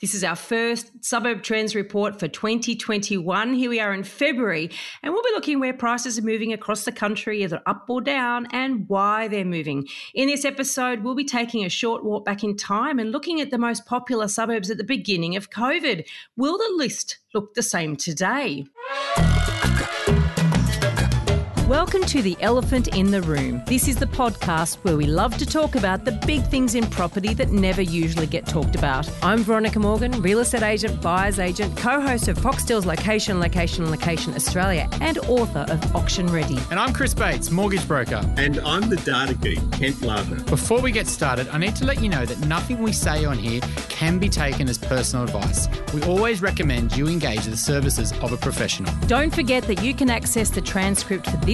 This is our first suburb trends report for 2021. Here we are in February, and we'll be looking where prices are moving across the country, either up or down, and why they're moving. In this episode, we'll be taking a short walk back in time and looking at the most popular suburbs at the beginning of COVID. Will the list look the same today? Welcome to The Elephant in the Room. This is the podcast where we love to talk about the big things in property that never usually get talked about. I'm Veronica Morgan, real estate agent, buyer's agent, co host of Foxtel's Location, Location, Location Australia, and author of Auction Ready. And I'm Chris Bates, mortgage broker. And I'm the data geek, Kent Lardner. Before we get started, I need to let you know that nothing we say on here can be taken as personal advice. We always recommend you engage the services of a professional. Don't forget that you can access the transcript for this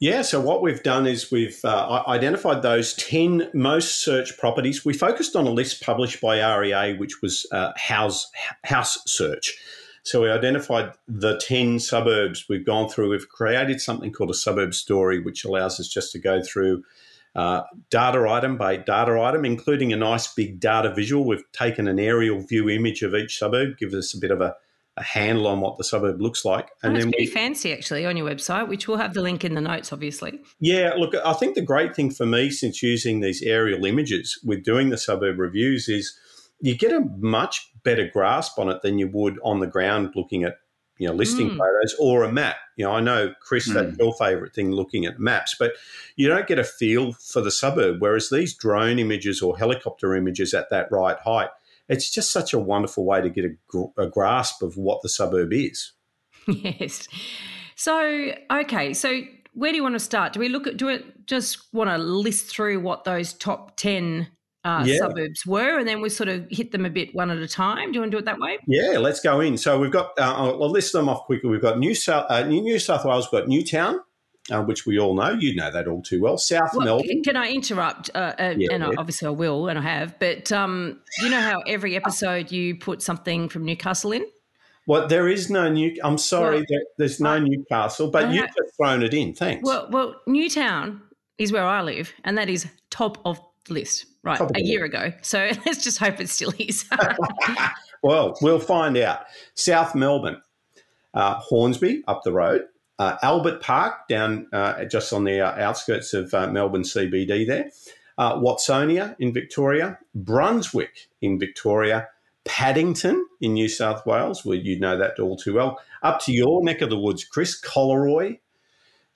Yeah, so what we've done is we've uh, identified those 10 most searched properties. We focused on a list published by REA, which was uh, house, house search. So we identified the 10 suburbs we've gone through. We've created something called a suburb story, which allows us just to go through uh, data item by data item, including a nice big data visual. We've taken an aerial view image of each suburb, gives us a bit of a a handle on what the suburb looks like. And, then pretty we, fancy actually on your website, which we'll have the link in the notes, obviously. Yeah, look, I think the great thing for me since using these aerial images with doing the suburb reviews is you get a much better grasp on it than you would on the ground looking at you know listing mm. photos or a map. You know, I know Chris, mm. that's your favourite thing, looking at maps, but you don't get a feel for the suburb. Whereas these drone images or helicopter images at that right height it's just such a wonderful way to get a, gr- a grasp of what the suburb is. Yes. So, okay. So, where do you want to start? Do we look at, do we just want to list through what those top 10 uh, yeah. suburbs were, and then we sort of hit them a bit one at a time. Do you want to do it that way? Yeah, let's go in. So we've got, uh, I'll list them off quickly. We've got New South, uh, New South Wales, we've got Newtown, uh, which we all know. You know that all too well. South well, Melbourne. Can I interrupt? Uh, uh, yeah, and yeah. obviously I will, and I have. But um, you know how every episode you put something from Newcastle in? Well, there is no new. I'm sorry, well, there, there's no Newcastle, but you've just thrown it in. Thanks. Well, well, Newtown is where I live, and that is top of the list. Right, a year ago. So let's just hope it still is. well, we'll find out. South Melbourne, uh, Hornsby up the road, uh, Albert Park down uh, just on the uh, outskirts of uh, Melbourne CBD there, uh, Watsonia in Victoria, Brunswick in Victoria, Paddington in New South Wales, where you know that all too well, up to your neck of the woods, Chris, Collaroy.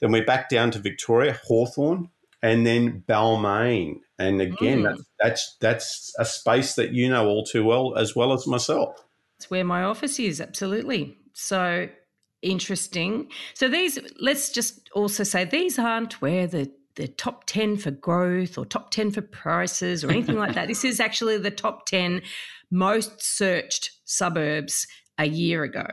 Then we're back down to Victoria, Hawthorn, and then Balmain. And again, mm. that's, that's that's a space that you know all too well, as well as myself. It's where my office is, absolutely. So interesting. So these, let's just also say these aren't where the the top 10 for growth or top 10 for prices or anything like that. This is actually the top 10 most searched suburbs a year ago.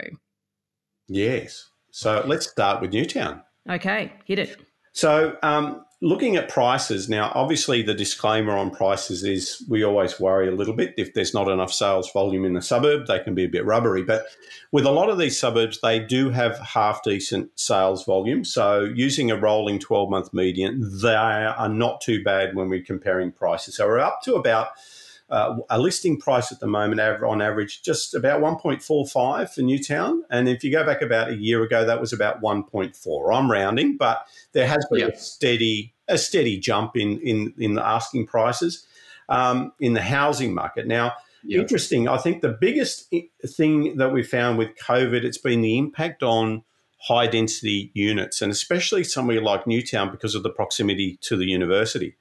Yes. So let's start with Newtown. Okay, hit it. So um, looking at prices now, obviously the disclaimer on prices is we always worry a little bit if there's not enough sales volume in the suburb, they can be a bit rubbery. But with a lot of these suburbs, they do have half decent sales volume. So using a rolling 12 month median, they are not too bad when we're comparing prices. So we're up to about uh, a listing price at the moment on average just about 1.45 for Newtown. And if you go back about a year ago, that was about 1.4. I'm rounding, but there has been a steady a steady jump in in, in the asking prices um, in the housing market. Now, interesting. I think the biggest thing that we found with COVID, it's been the impact on high density units, and especially somewhere like Newtown because of the proximity to the university.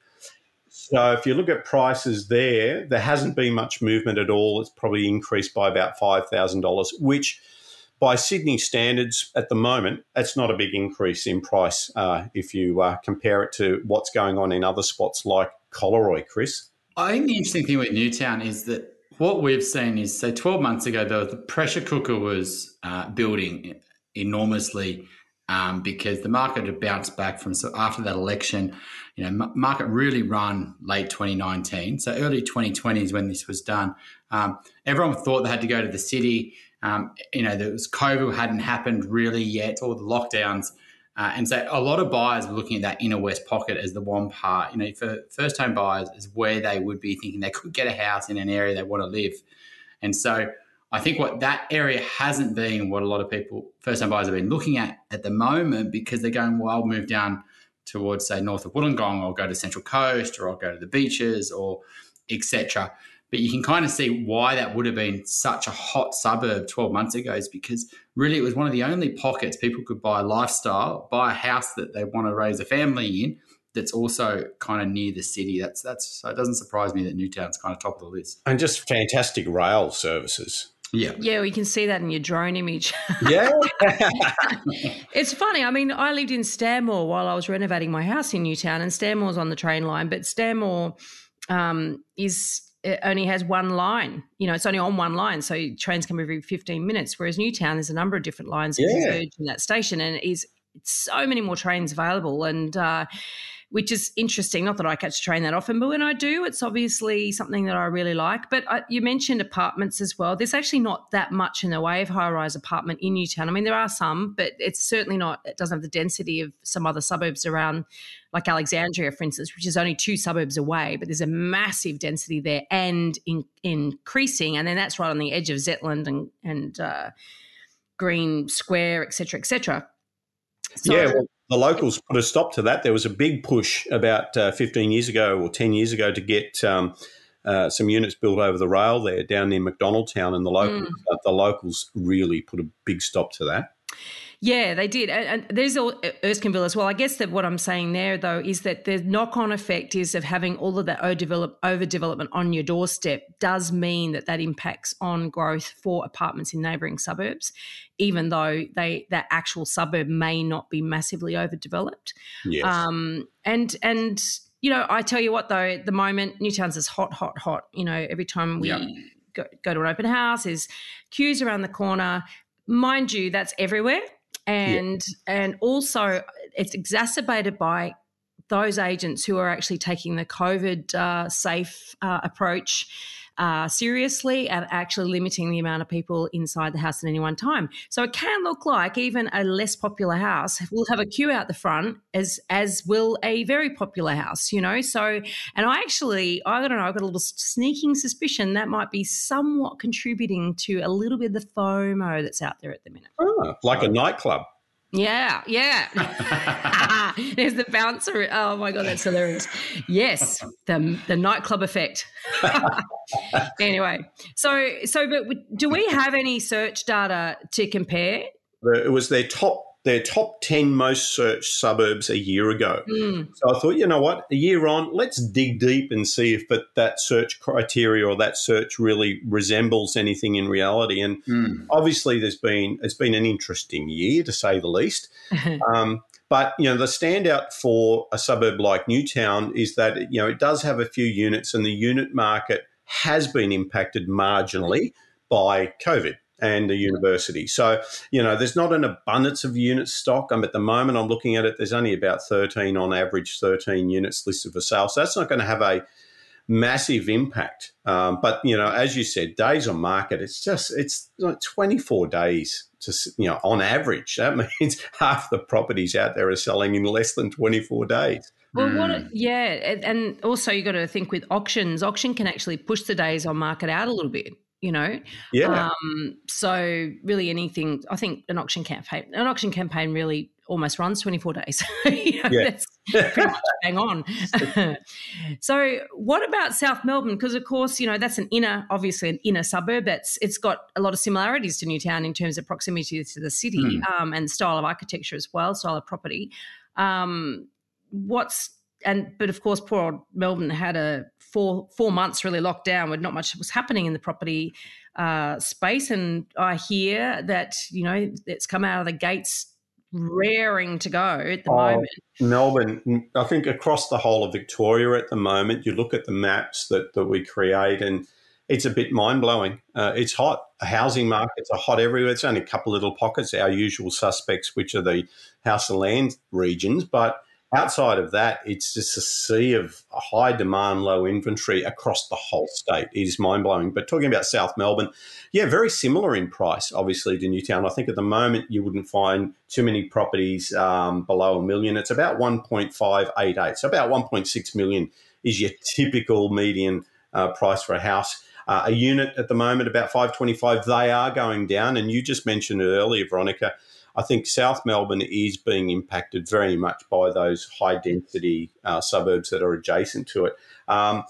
So if you look at prices there, there hasn't been much movement at all. It's probably increased by about $5,000, which by Sydney standards at the moment, that's not a big increase in price uh, if you uh, compare it to what's going on in other spots like Collaroy, Chris. I think the interesting thing with Newtown is that what we've seen is, say, 12 months ago, the, the pressure cooker was uh, building enormously um, because the market had bounced back from so after that election. You know, market really run late 2019, so early 2020 is when this was done. Um, everyone thought they had to go to the city. Um, you know, there was COVID hadn't happened really yet, all the lockdowns. Uh, and so a lot of buyers were looking at that inner west pocket as the one part. You know, for first home buyers is where they would be thinking they could get a house in an area they want to live. And so I think what that area hasn't been what a lot of people, first time buyers, have been looking at at the moment because they're going, well, I'll move down towards, say, north of Wollongong, or go to Central Coast, or I'll go to the beaches, or etc. But you can kind of see why that would have been such a hot suburb 12 months ago is because really it was one of the only pockets people could buy a lifestyle, buy a house that they want to raise a family in that's also kind of near the city. That's that's so it doesn't surprise me that Newtown's kind of top of the list. And just fantastic rail services. Yeah. Yeah, we can see that in your drone image. Yeah. it's funny. I mean, I lived in Stanmore while I was renovating my house in Newtown, and Stanmore's on the train line, but Stanmore um, is it only has one line. You know, it's only on one line, so trains come every 15 minutes. Whereas Newtown, there's a number of different lines that yeah. converge in that station, and it is so many more trains available. And uh, which is interesting. Not that I catch train that often, but when I do, it's obviously something that I really like. But I, you mentioned apartments as well. There's actually not that much in the way of high rise apartment in Newtown. I mean, there are some, but it's certainly not, it doesn't have the density of some other suburbs around, like Alexandria, for instance, which is only two suburbs away, but there's a massive density there and in, increasing. And then that's right on the edge of Zetland and, and uh, Green Square, et cetera, et cetera. So, yeah, well, the locals put a stop to that. There was a big push about uh, 15 years ago or 10 years ago to get um, uh, some units built over the rail there down near McDonaldtown, and the locals, mm. the locals really put a big stop to that. Yeah, they did. And, and there's all Erskineville as well. I guess that what I'm saying there, though, is that the knock on effect is of having all of that overdevelopment on your doorstep does mean that that impacts on growth for apartments in neighbouring suburbs, even though they that actual suburb may not be massively overdeveloped. Yes. Um, and, and, you know, I tell you what, though, at the moment, Newtown's is hot, hot, hot. You know, every time we yeah. go, go to an open house, there's queues around the corner. Mind you, that's everywhere and yeah. and also it's exacerbated by those agents who are actually taking the COVID uh, safe uh, approach uh, seriously and actually limiting the amount of people inside the house at any one time. So it can look like even a less popular house will have a queue out the front, as as will a very popular house. You know, so and I actually I don't know I've got a little sneaking suspicion that might be somewhat contributing to a little bit of the FOMO that's out there at the minute. Oh, like a nightclub. Yeah, yeah. There's the bouncer. Oh my god, that's hilarious. Yes, the the nightclub effect. anyway, so so but do we have any search data to compare? It was their top their top 10 most searched suburbs a year ago. Mm. So I thought, you know what, a year on, let's dig deep and see if it, that search criteria or that search really resembles anything in reality. And mm. obviously, there's been it's been an interesting year to say the least. um, but you know, the standout for a suburb like Newtown is that you know it does have a few units, and the unit market has been impacted marginally by COVID and a university. So, you know, there's not an abundance of unit stock. Um, at the moment, I'm looking at it, there's only about 13 on average, 13 units listed for sale. So that's not going to have a massive impact. Um, but, you know, as you said, days on market, it's just, it's like 24 days to, you know, on average. That means half the properties out there are selling in less than 24 days. Well, what, hmm. yeah, and also you got to think with auctions. Auction can actually push the days on market out a little bit you know? Yeah. Um, so really anything i think an auction campaign an auction campaign really almost runs 24 days. You know, yeah. that's pretty much bang on. So what about south melbourne? Because of course you know that's an inner obviously an inner suburb. That's it's got a lot of similarities to newtown in terms of proximity to the city mm. um, and style of architecture as well style of property. Um, what's and but of course poor old melbourne had a four four months really locked down with not much was happening in the property uh, space. And I hear that you know it's come out of the gates raring to go at the oh, moment. Melbourne, I think across the whole of Victoria at the moment, you look at the maps that that we create and it's a bit mind blowing. Uh, it's hot. Housing markets are hot everywhere. It's only a couple little pockets, our usual suspects, which are the house and land regions. But outside of that, it's just a sea of high demand, low inventory across the whole state. It is mind blowing. But talking about South Melbourne, yeah, very similar in price, obviously, to Newtown. I think at the moment you wouldn't find too many properties um, below a million. It's about 1.588, so about 1.6 million is your typical median uh, price for a house. Uh, a unit at the moment about 525. They are going down, and you just mentioned it earlier, Veronica. I think South Melbourne is being impacted very much by those high density uh, suburbs that are adjacent to it. Um,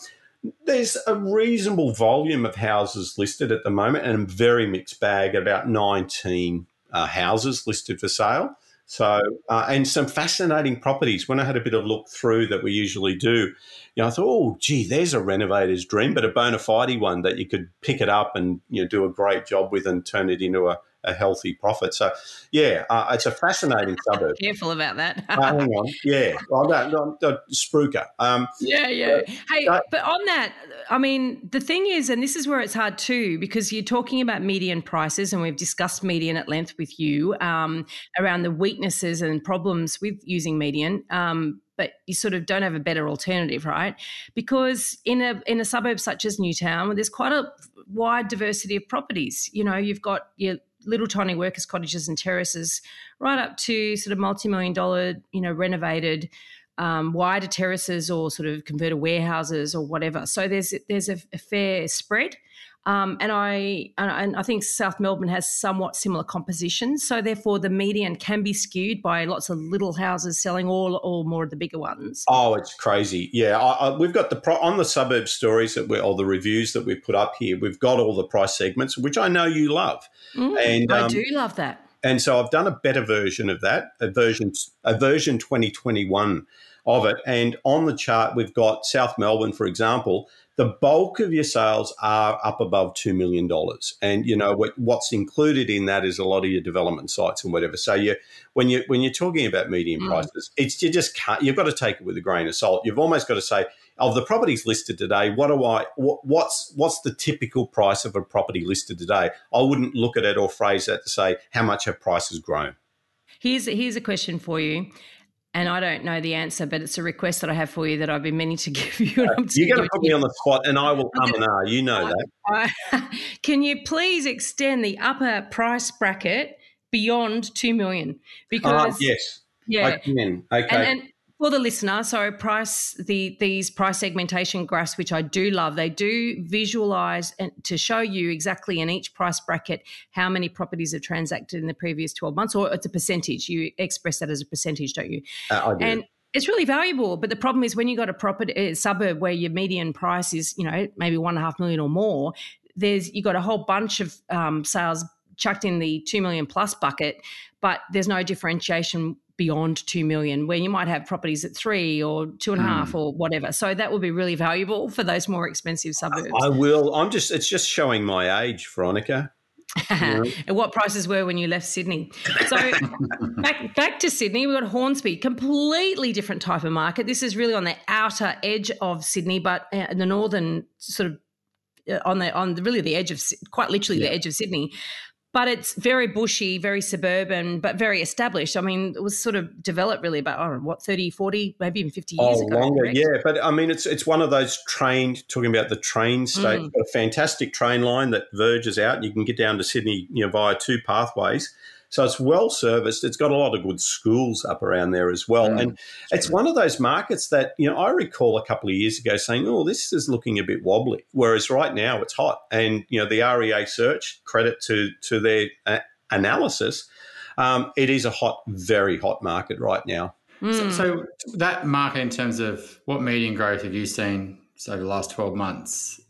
there's a reasonable volume of houses listed at the moment, and a very mixed bag. About 19 uh, houses listed for sale. So, uh, and some fascinating properties. When I had a bit of look through that we usually do, you know, I thought, oh, gee, there's a renovator's dream, but a bona fide one that you could pick it up and you know do a great job with and turn it into a a healthy profit. So, yeah, uh, it's a fascinating suburb. Careful about that. uh, hang on, yeah, well, no, no, no, Spruker. Um, yeah, yeah. hey, uh, but on that, I mean, the thing is, and this is where it's hard too, because you're talking about median prices, and we've discussed median at length with you um, around the weaknesses and problems with using median. Um, but you sort of don't have a better alternative, right? Because in a in a suburb such as Newtown, there's quite a wide diversity of properties. You know, you've got your little tiny workers' cottages and terraces, right up to sort of multi-million dollar, you know, renovated um, wider terraces or sort of converted warehouses or whatever. So there's there's a, a fair spread. Um, and I and I think South Melbourne has somewhat similar composition, so therefore the median can be skewed by lots of little houses selling all or more of the bigger ones. Oh, it's crazy! Yeah, I, I, we've got the pro, on the suburb stories that we or the reviews that we put up here. We've got all the price segments, which I know you love, mm, and um, I do love that. And so I've done a better version of that, a version a version 2021 of it. And on the chart, we've got South Melbourne, for example the bulk of your sales are up above $2 million. And, you know, what, what's included in that is a lot of your development sites and whatever. So you, when, you, when you're talking about median mm. prices, it's, you just can't, you've got to take it with a grain of salt. You've almost got to say, of the properties listed today, what do I, what, what's, what's the typical price of a property listed today? I wouldn't look at it or phrase that to say, how much have prices grown? Here's, here's a question for you and I don't know the answer, but it's a request that I have for you that I've been meaning to give you. You're going to put me on the spot, and I will come and ah. You know that. can you please extend the upper price bracket beyond two million? Ah, because uh, yes, yeah, I can. Okay. And, and, for the listener, so price the these price segmentation graphs, which I do love, they do visualize and to show you exactly in each price bracket how many properties have transacted in the previous 12 months, or it's a percentage. You express that as a percentage, don't you? Uh, I do. And it's really valuable, but the problem is when you've got a property a suburb where your median price is, you know, maybe one and a half million or more. There's you got a whole bunch of um, sales chucked in the two million plus bucket, but there's no differentiation beyond 2 million where you might have properties at three or two and a half mm. or whatever so that would be really valuable for those more expensive suburbs i will i'm just it's just showing my age veronica and what prices were when you left Sydney. So back back to Sydney, we've got Hornsby, completely different type of market. This is really on the outer edge of Sydney, but uh, the northern sort of uh, on the on the, really the edge of quite literally yeah. the edge of Sydney but it's very bushy, very suburban, but very established. I mean, it was sort of developed really about, I don't know, what, 30, 40, maybe even 50 years oh, ago. longer, correct? yeah. But I mean, it's it's one of those trained, talking about the train state, mm. a fantastic train line that verges out. You can get down to Sydney you know, via two pathways. So it's well serviced. It's got a lot of good schools up around there as well. Mm. And it's one of those markets that, you know, I recall a couple of years ago saying, oh, this is looking a bit wobbly. Whereas right now it's hot. And, you know, the REA search, credit to, to their uh, analysis, um, it is a hot, very hot market right now. Mm. So, so, that market, in terms of what median growth have you seen over the last 12 months?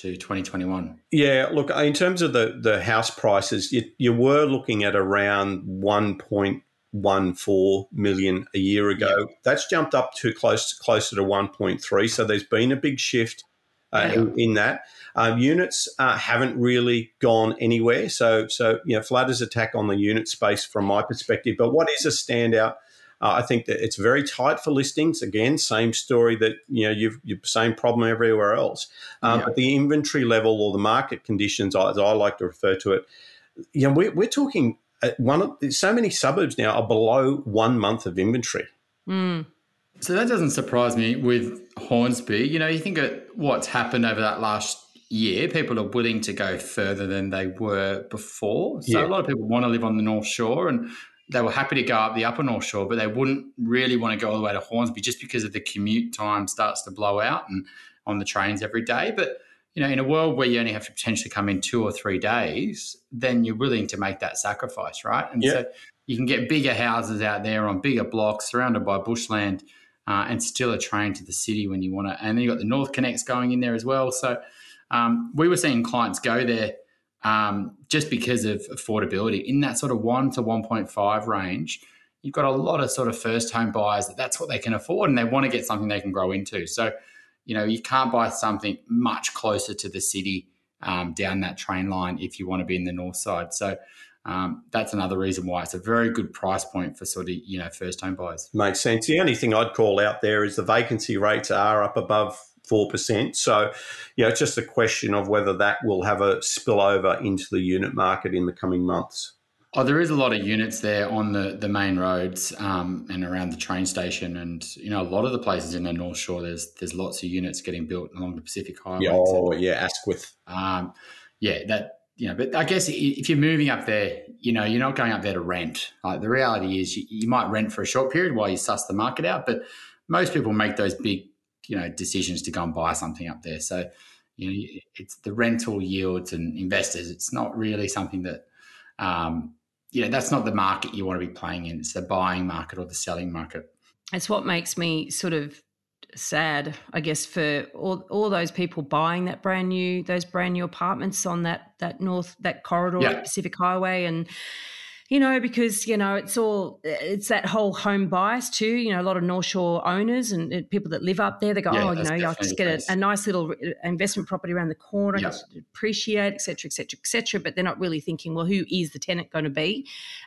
To 2021? Yeah, look, in terms of the, the house prices, you, you were looking at around 1.14 million a year ago. Yeah. That's jumped up to close closer to 1.3. So there's been a big shift uh, yeah. in, in, that. Um, units uh, haven't really gone anywhere. So, so you know, Flatter's attack on the unit space from my perspective. But what is a standout Uh, I think that it's very tight for listings. Again, same story that you know you've, you've same problem everywhere else. Um, yeah. But the inventory level or the market conditions, as I like to refer to it, you know, we're, we're talking one of so many suburbs now are below one month of inventory. Mm. So that doesn't surprise me with Hornsby. You know, you think of what's happened over that last year, people are willing to go further than they were before. So yeah. a lot of people want to live on the North Shore and they were happy to go up the upper North Shore, but they wouldn't really want to go all the way to Hornsby just because of the commute time starts to blow out and on the trains every day. But you know, in a world where you only have to potentially come in two or three days, then you're willing to make that sacrifice, right? And yeah. so you can get bigger houses out there on bigger blocks surrounded by bushland uh, and still a train to the city when you want to. And then you've got the NorthConnex going in there as well. So um, we were seeing clients go there um, just because of affordability in that sort of one to 1.5 range. You've got a lot of sort of first home buyers that that's what they can afford and they want to get something they can grow into. So, you know, you can't buy something much closer to the city um, down that train line if you want to be in the north side. So, um, that's another reason why it's a very good price point for sort of you know first home buyers. Makes sense. The only thing I'd call out there is the vacancy rates are up above 4%. So, you know, it's just a question of whether that will have a spillover into the unit market in the coming months. Oh, there is a lot of units there on the, the main roads um, and around the train station, and you know a lot of the places in the North Shore. There's there's lots of units getting built along the Pacific Highway. Yeah, oh, yeah, Asquith. Um, yeah, that you know, but I guess if you're moving up there, you know, you're not going up there to rent. Like the reality is, you, you might rent for a short period while you suss the market out, but most people make those big you know decisions to go and buy something up there. So you know it's the rental yields and investors. It's not really something that um, you know that's not the market you want to be playing in. It's the buying market or the selling market. It's what makes me sort of sad, I guess, for all, all those people buying that brand new those brand new apartments on that that north that corridor yeah. Pacific Highway and you know, because, you know, it's all, it's that whole home bias too. You know, a lot of North Shore owners and people that live up there, they go, yeah, oh, you know, I'll just get a, a, nice little investment property around the corner, yep. appreciate, et cetera, et cetera, et cetera. But they're not really thinking, well, who is the tenant going to be?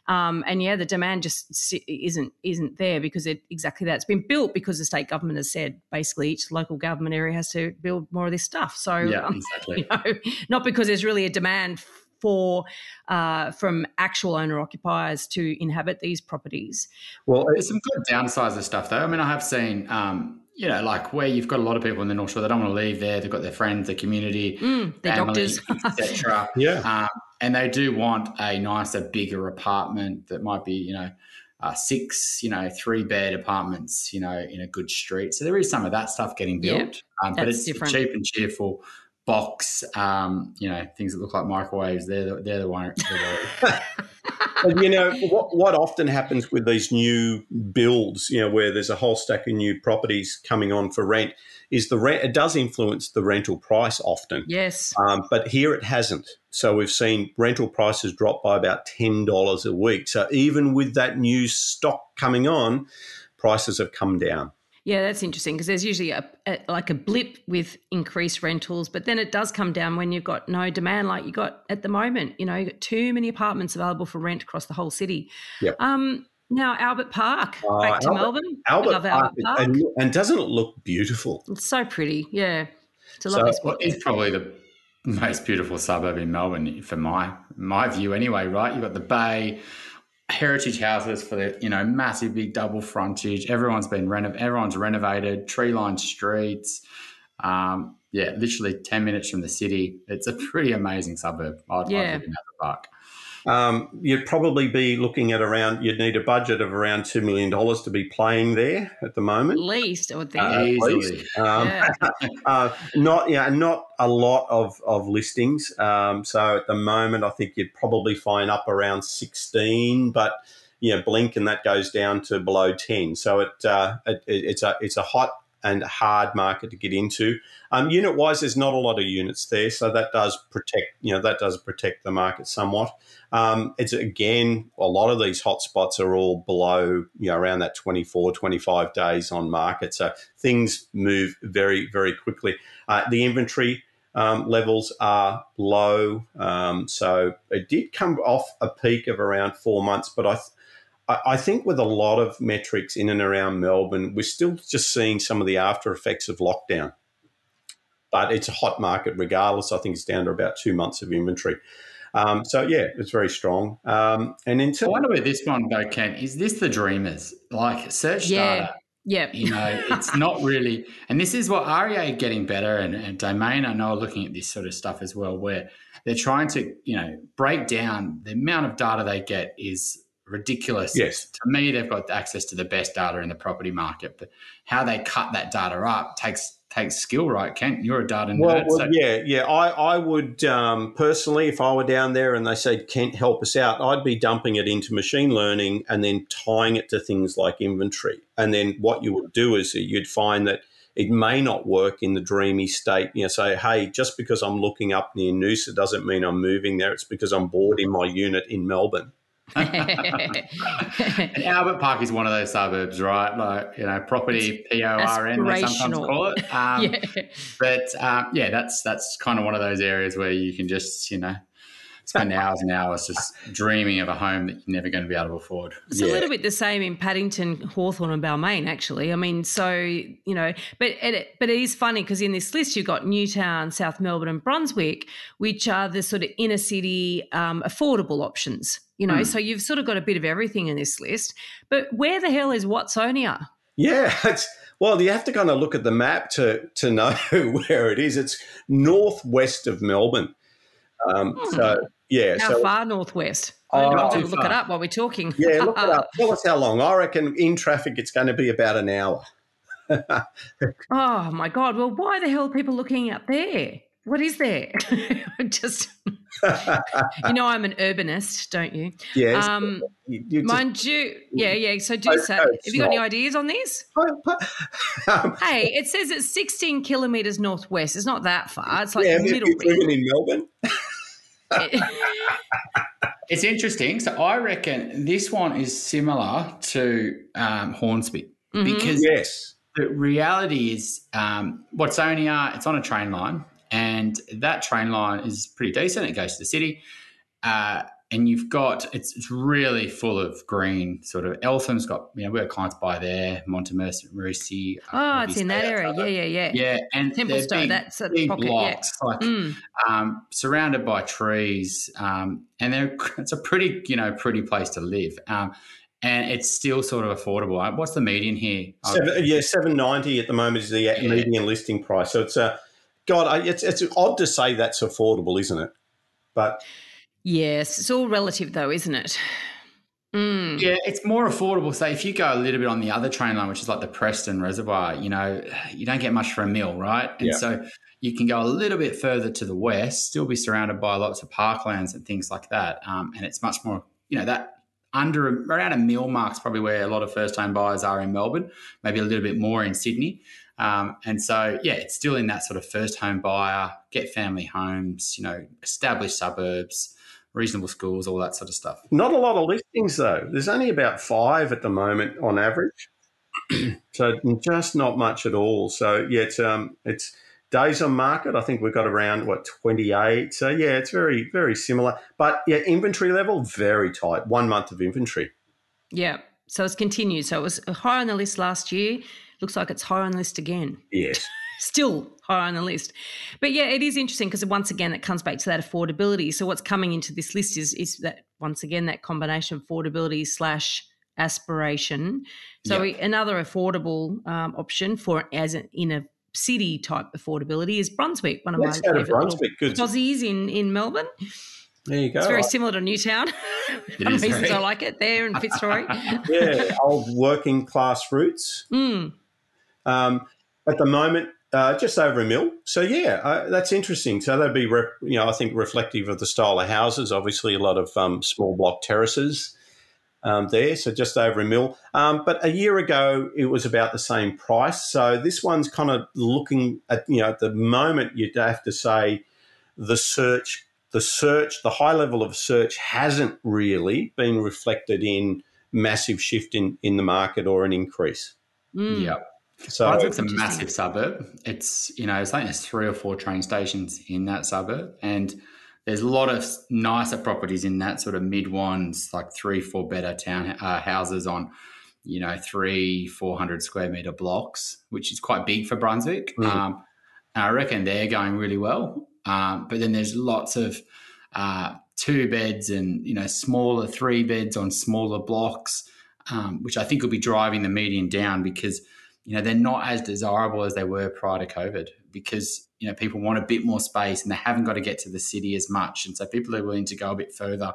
Um, and yeah, the demand just isn't isn't there because it exactly that. It's been built because the state government has said basically each local government area has to build more of this stuff. So, yeah, um, exactly. you know, not because there's really a demand for uh, from actual owner occupiers to inhabit these properties. Well, there's some good downsizer stuff though. I mean, I have seen. Um, you know, like where you've got a lot of people in the North Shore, they don't want to leave there. They've got their friends, their community, mm, their family, doctors, etc. yeah, um, and they do want a nicer, bigger apartment that might be, you know, uh, six, you know, three bed apartments, you know, in a good street. So there is some of that stuff getting built, um, but it's different. cheap and cheerful box, um, you know, things that look like microwaves. They're the, they're the one. you know what? What often happens with these new builds, you know, where there's a whole stack of new properties coming on for rent, is the rent. It does influence the rental price often. Yes. Um, but here it hasn't. So we've seen rental prices drop by about ten dollars a week. So even with that new stock coming on, prices have come down. Yeah, that's interesting because there's usually a, a, like a blip with increased rentals, but then it does come down when you've got no demand like you got at the moment. You know, you've got too many apartments available for rent across the whole city. Yep. Um, now Albert Park, uh, back to Albert, Melbourne. Albert, Park, Albert Park. And, and, doesn't it look beautiful? It's so pretty. Yeah, it's a lovely so, spot. It's probably the most beautiful suburb in Melbourne, for my my view, anyway. Right, you've got the bay heritage houses for the you know massive big double frontage. Everyone's been renov- everyone's renovated, tree lined streets. Um, yeah, literally ten minutes from the city. It's a pretty amazing suburb. I'd, yeah. I'd live in um, you'd probably be looking at around, you'd need a budget of around $2 million to be playing there at the moment. At least, I would think. Uh, Easily. Um, yeah. uh, not, yeah, not a lot of, of listings. Um, so at the moment, I think you'd probably find up around 16, but you know, blink and that goes down to below 10. So it, uh, it, it's a it's a hot and hard market to get into. Um, unit wise, there's not a lot of units there, so that does protect you know that does protect the market somewhat. Um, it's again a lot of these hotspots are all below you know around that 24, 25 days on market, so things move very very quickly. Uh, the inventory. Um, levels are low, um, so it did come off a peak of around four months, but I, I, I think with a lot of metrics in and around Melbourne, we're still just seeing some of the after effects of lockdown. But it's a hot market regardless. I think it's down to about two months of inventory. Um, so yeah, it's very strong. Um, and in I wonder where this one though, Ken. Is this the dreamers? Like search Yeah. data. Yeah. You know, it's not really, and this is what REA are getting better, and, and Domain I know are looking at this sort of stuff as well, where they're trying to, you know, break down the amount of data they get is ridiculous. Yes. To me, they've got access to the best data in the property market, but how they cut that data up takes takes skill, right? Kent, you're a data nerd. well, so yeah, yeah. I, I would um, personally, if I were down there and they said, Kent, help us out, I'd be dumping it into machine learning and then tying it to things like inventory. And then what you would do is you'd find that it may not work in the dreamy state. You know, say, hey, just because I'm looking up near Noosa doesn't mean I'm moving there. It's because I'm bored in my unit in Melbourne. And Albert Park is one of those suburbs, right? Like, you know, property P O R N, they sometimes call it. Um, yeah. But um, yeah, that's that's kind of one of those areas where you can just, you know, spend hours and hours just dreaming of a home that you're never going to be able to afford. It's a little bit the same in Paddington, Hawthorn, and Balmain, actually. I mean, so you know, but it, but it is funny because in this list you've got Newtown, South Melbourne, and Brunswick, which are the sort of inner city um, affordable options. You know, so you've sort of got a bit of everything in this list. But where the hell is Watsonia? Yeah, it's well, you have to kind of look at the map to to know where it is. It's northwest of Melbourne. Um, So yeah, How so far northwest? Oh, I'll have to look it up while we're talking. yeah, look it up. Tell us how long. I reckon in traffic it's going to be about an hour. Oh my god! Well, why the hell are people looking up there? What is there? Just you know, I'm an urbanist, don't you? Yes. Um, you, you just- Mind you, yeah, yeah. So do say, have you got any ideas on this? um, Hey, it says it's 16 kilometres northwest. It's not that far. It's like yeah, middle you're living in Melbourne. It's interesting. So I reckon this one is similar to um, Hornsby Mhm. because Yes. the reality is um, Watsonia, it's on a train line, and that train line is pretty decent. It goes to the city. Uh, and you've got it's, it's really full of green sort of Eltham's got you know we've got clients by there Montmorency Oh, it's in that area. Yeah, yeah, yeah. yeah and they're Templestowe, big, that's a big pocket. blocks like Mm. um, surrounded by trees, um, and they're, it's a pretty, you know, pretty place to live. Um, and it's still sort of affordable. Uh, What's the median here? Seven, yeah, seven ninety at the moment is the Yeah. median listing price. So it's a God. It's it's odd to say that's affordable, isn't it? But Yes, it's all relative though, isn't it? Mm. Yeah, it's more affordable. Say if you go a little bit on the other train line, which is like the Preston Reservoir, you know, you don't get much for a meal, right? And Yeah. so you can go a little bit further to the west, still be surrounded by lots of parklands and things like that. Um, and it's much more, you know, that under around a mil mark's probably where a lot of first home buyers are in Melbourne, maybe a little bit more in Sydney. Um, and so, yeah, it's still in that sort of first home buyer, get family homes, you know, established suburbs, reasonable schools, all that sort of stuff. not a lot of listings though. There's only about five at the moment on average. so just not much at all. So yeah, it's um it's days on market. I think we've got around what 28. So yeah, it's very very similar. But yeah, inventory level very tight. One month of inventory. Yeah. So it's continued. So it was high on the list last year. Looks like it's high on the list again. Yes. Still high on the list. But yeah, it is interesting because once again, it comes back to that affordability. So what's coming into this list is is that once again that combination of affordability slash aspiration. So Yeah. another affordable um, option for as an, in a city type affordability is Brunswick, one of Let's my favourite little Brunswick. Good. Aussies in in Melbourne. There you go. It's very similar to Newtown. One of the reasons very- I like it there in Fitzroy. yeah, old working class roots. Mm. Um, at the moment, uh, just over a mil. So yeah, uh, that's interesting. So that'd be, rep, you know, I think reflective of the style of houses. Obviously, a lot of um, small block terraces um, there. So just over a mil. Um, but a year ago, it was about the same price. So this one's kind of looking at, you know, at the moment, you'd have to say the search, the search, the high level of search hasn't really been reflected in massive shift in in the market or an increase. Mm. Yeah. So Brunswick's a massive suburb. It's you know, it's like there's three or four train stations in that suburb, and there's a lot of nicer properties in that sort of mid ones, like three, four better town uh, houses on, you know, three, four hundred square meter blocks, which is quite big for Brunswick. Mm. Um, and I reckon they're going really well. Um, but then there's lots of uh, two beds and you know smaller three beds on smaller blocks, um, which I think will be driving the median down because you know they're not as desirable as they were prior to COVID because you know people want a bit more space and they haven't got to get to the city as much, and so people are willing to go a bit further.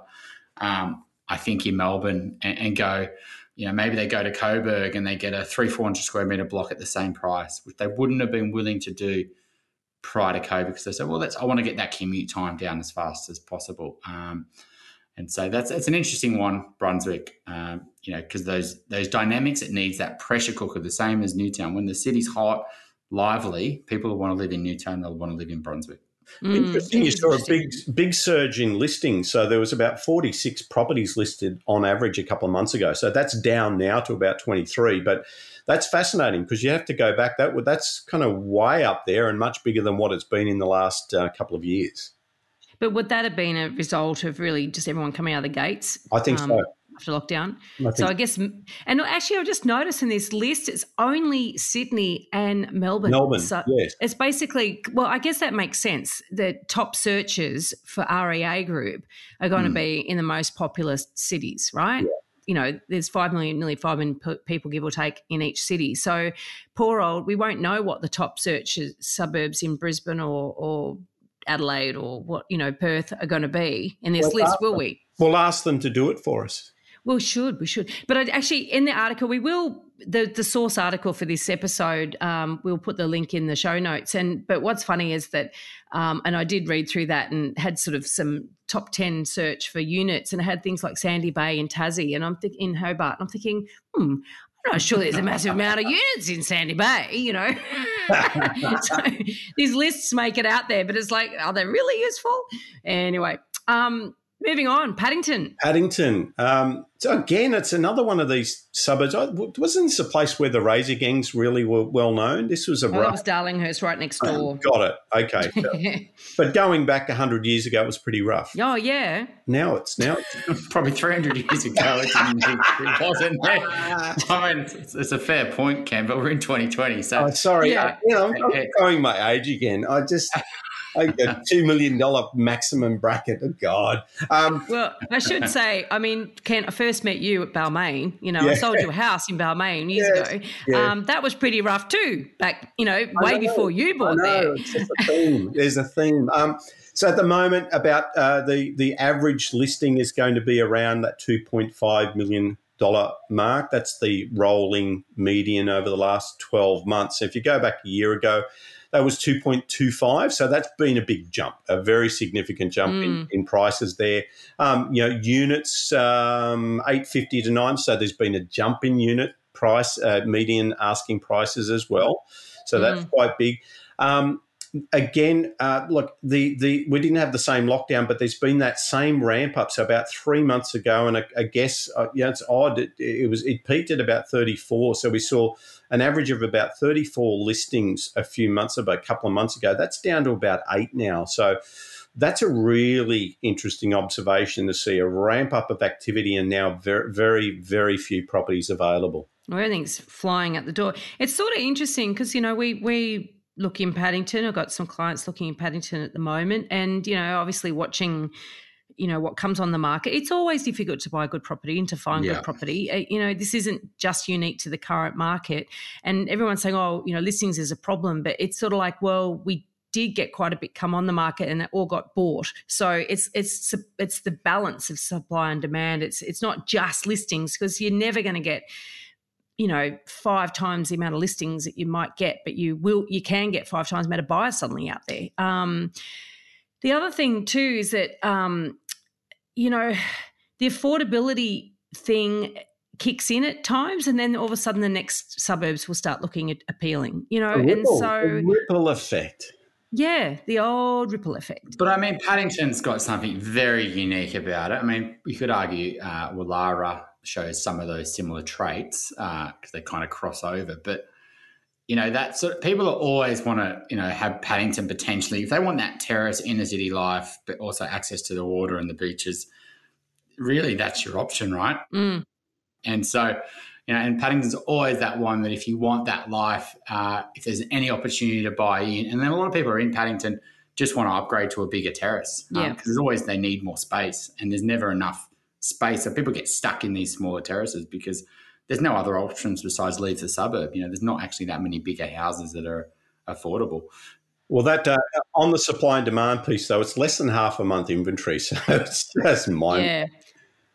Um, I think in Melbourne and, and, go, you know, maybe they go to Coburg and they get a three four hundred square meter block at the same price, which they wouldn't have been willing to do prior to COVID because they said, well, let's I want to get that commute time down as fast as possible. Um, and so that's it's an interesting one, Brunswick. Um, you know, because those those dynamics, it needs that pressure cooker, the same as Newtown. When the city's hot, lively, people who want to live in Newtown, they'll want to live in Brunswick. Mm, interesting. You saw a big big surge in listings. So there was about 46 properties listed on average a couple of months ago. So that's down now to about 23. But that's fascinating because you have to go back. That that's kind of way up there and much bigger than what it's been in the last uh, couple of years. But would that have been a result of really just everyone coming out of the gates? I think um, so after lockdown. I so I guess, and actually, I've just noticed in this list, it's only Sydney and Melbourne. Melbourne, so yes. It's basically, well, I guess that makes sense. The top searches for REA Group are going mm. to be in the most populous cities, right? Yeah. You know, there's five million, nearly five million people, give or take, in each city. So, poor old, we won't know what the top searches suburbs in Brisbane or, or Adelaide or what you know Perth are going to be in this well, list, will we? We'll ask them to do it for us. Well, should we should, but I, actually, in the article, we will the the source article for this episode. Um, we'll put the link in the show notes. And but what's funny is that, um, and I did read through that and had sort of some top ten search for units, and it had things like Sandy Bay and Tassie, and I'm thinking in Hobart. And I'm thinking, hmm, I'm not sure there's a massive amount of units in Sandy Bay, you know. so these lists make it out there, but it's like, are they really useful? Anyway, um, Moving on, Paddington. Paddington. Um, so again, it's another one of these suburbs. Wasn't this a place where the Razor gangs really were well known? This was a. Oh, was Darlinghurst, right next door. got it. Okay, but going back hundred years ago, it was pretty rough. Oh yeah. Now it's now it's probably three hundred years ago. It, wasn't there. I mean, it's, it's, a fair point, Ken, but we're in twenty twenty. So oh, sorry, yeah. I, you know, I'm, I'm going my age again. I just a two million dollar maximum bracket. Oh God. Um, well, I should say, I mean, Ken, I first met you at Balmain. You know, yeah. I sold you a house in Balmain years yes. ago. Yeah. Um, that was pretty rough too. Back, you know, way know, before you bought there. A theme. There's a theme. Um, so at the moment, about uh, the the average listing is going to be around that two point five million dollar mark. That's the rolling median over the last twelve months. So if you go back a year ago that was 2.25. So that's been a big jump, a very significant jump mm. in, in prices there. Um, you know, units um, 850 to 9. So there's been a jump in unit price, uh, median asking prices as well. So that's mm. quite big. Um, again, uh, look, the the we didn't have the same lockdown, but there's been that same ramp up. So about three months ago, and I, I guess uh, yeah, it's odd. It, it, was it peaked at about 34. So we saw an average of about 34 listings a few months ago, a couple of months ago. That's down to about eight now. So that's a really interesting observation to see a ramp up of activity and now very, very, very few properties available. Everything's flying at the door. It's sort of interesting because you know we we look in Paddington. I've got some clients looking in Paddington at the moment, and you know, obviously watching you know what comes on the market it's always difficult to buy good property and to find yeah. good property. Uh, you know this isn't just unique to the current market. And everyone's saying oh you know listings is a problem but it's sort of like well we did get quite a bit come on the market and it all got bought. So it's it's it's the balance of supply and demand. It's it's not just listings because you're never going to get you know five times the amount of listings that you might get but you will you can get five times the amount of buyers suddenly out there. Um, the other thing too is that um, you know the affordability thing kicks in at times and then all of a sudden the next suburbs will start looking appealing you know ripple, and so ripple effect yeah, the old ripple effect. But I mean, Paddington's got something very unique about it. I mean, you could argue uh, Woollahra shows some of those similar traits because uh, they kind of cross over. But you know that sort of, people always want to you know have Paddington potentially if they want that terrace inner city life, but also access to the water and the beaches. Really, that's your option, right? Mm. And so, you know, and Paddington's always that one that if you want that life, uh, if there's any opportunity to buy in, and then a lot of people are in Paddington just want to upgrade to a bigger terrace because Yeah. um, there's always they need more space, and there's never enough space, so people get stuck in these smaller terraces because there's no other options besides leave the suburb. You know, there's not actually that many bigger houses that are affordable. Well, that uh, on the supply and demand piece, though, it's less than half a month inventory, so it's just mind. Yeah.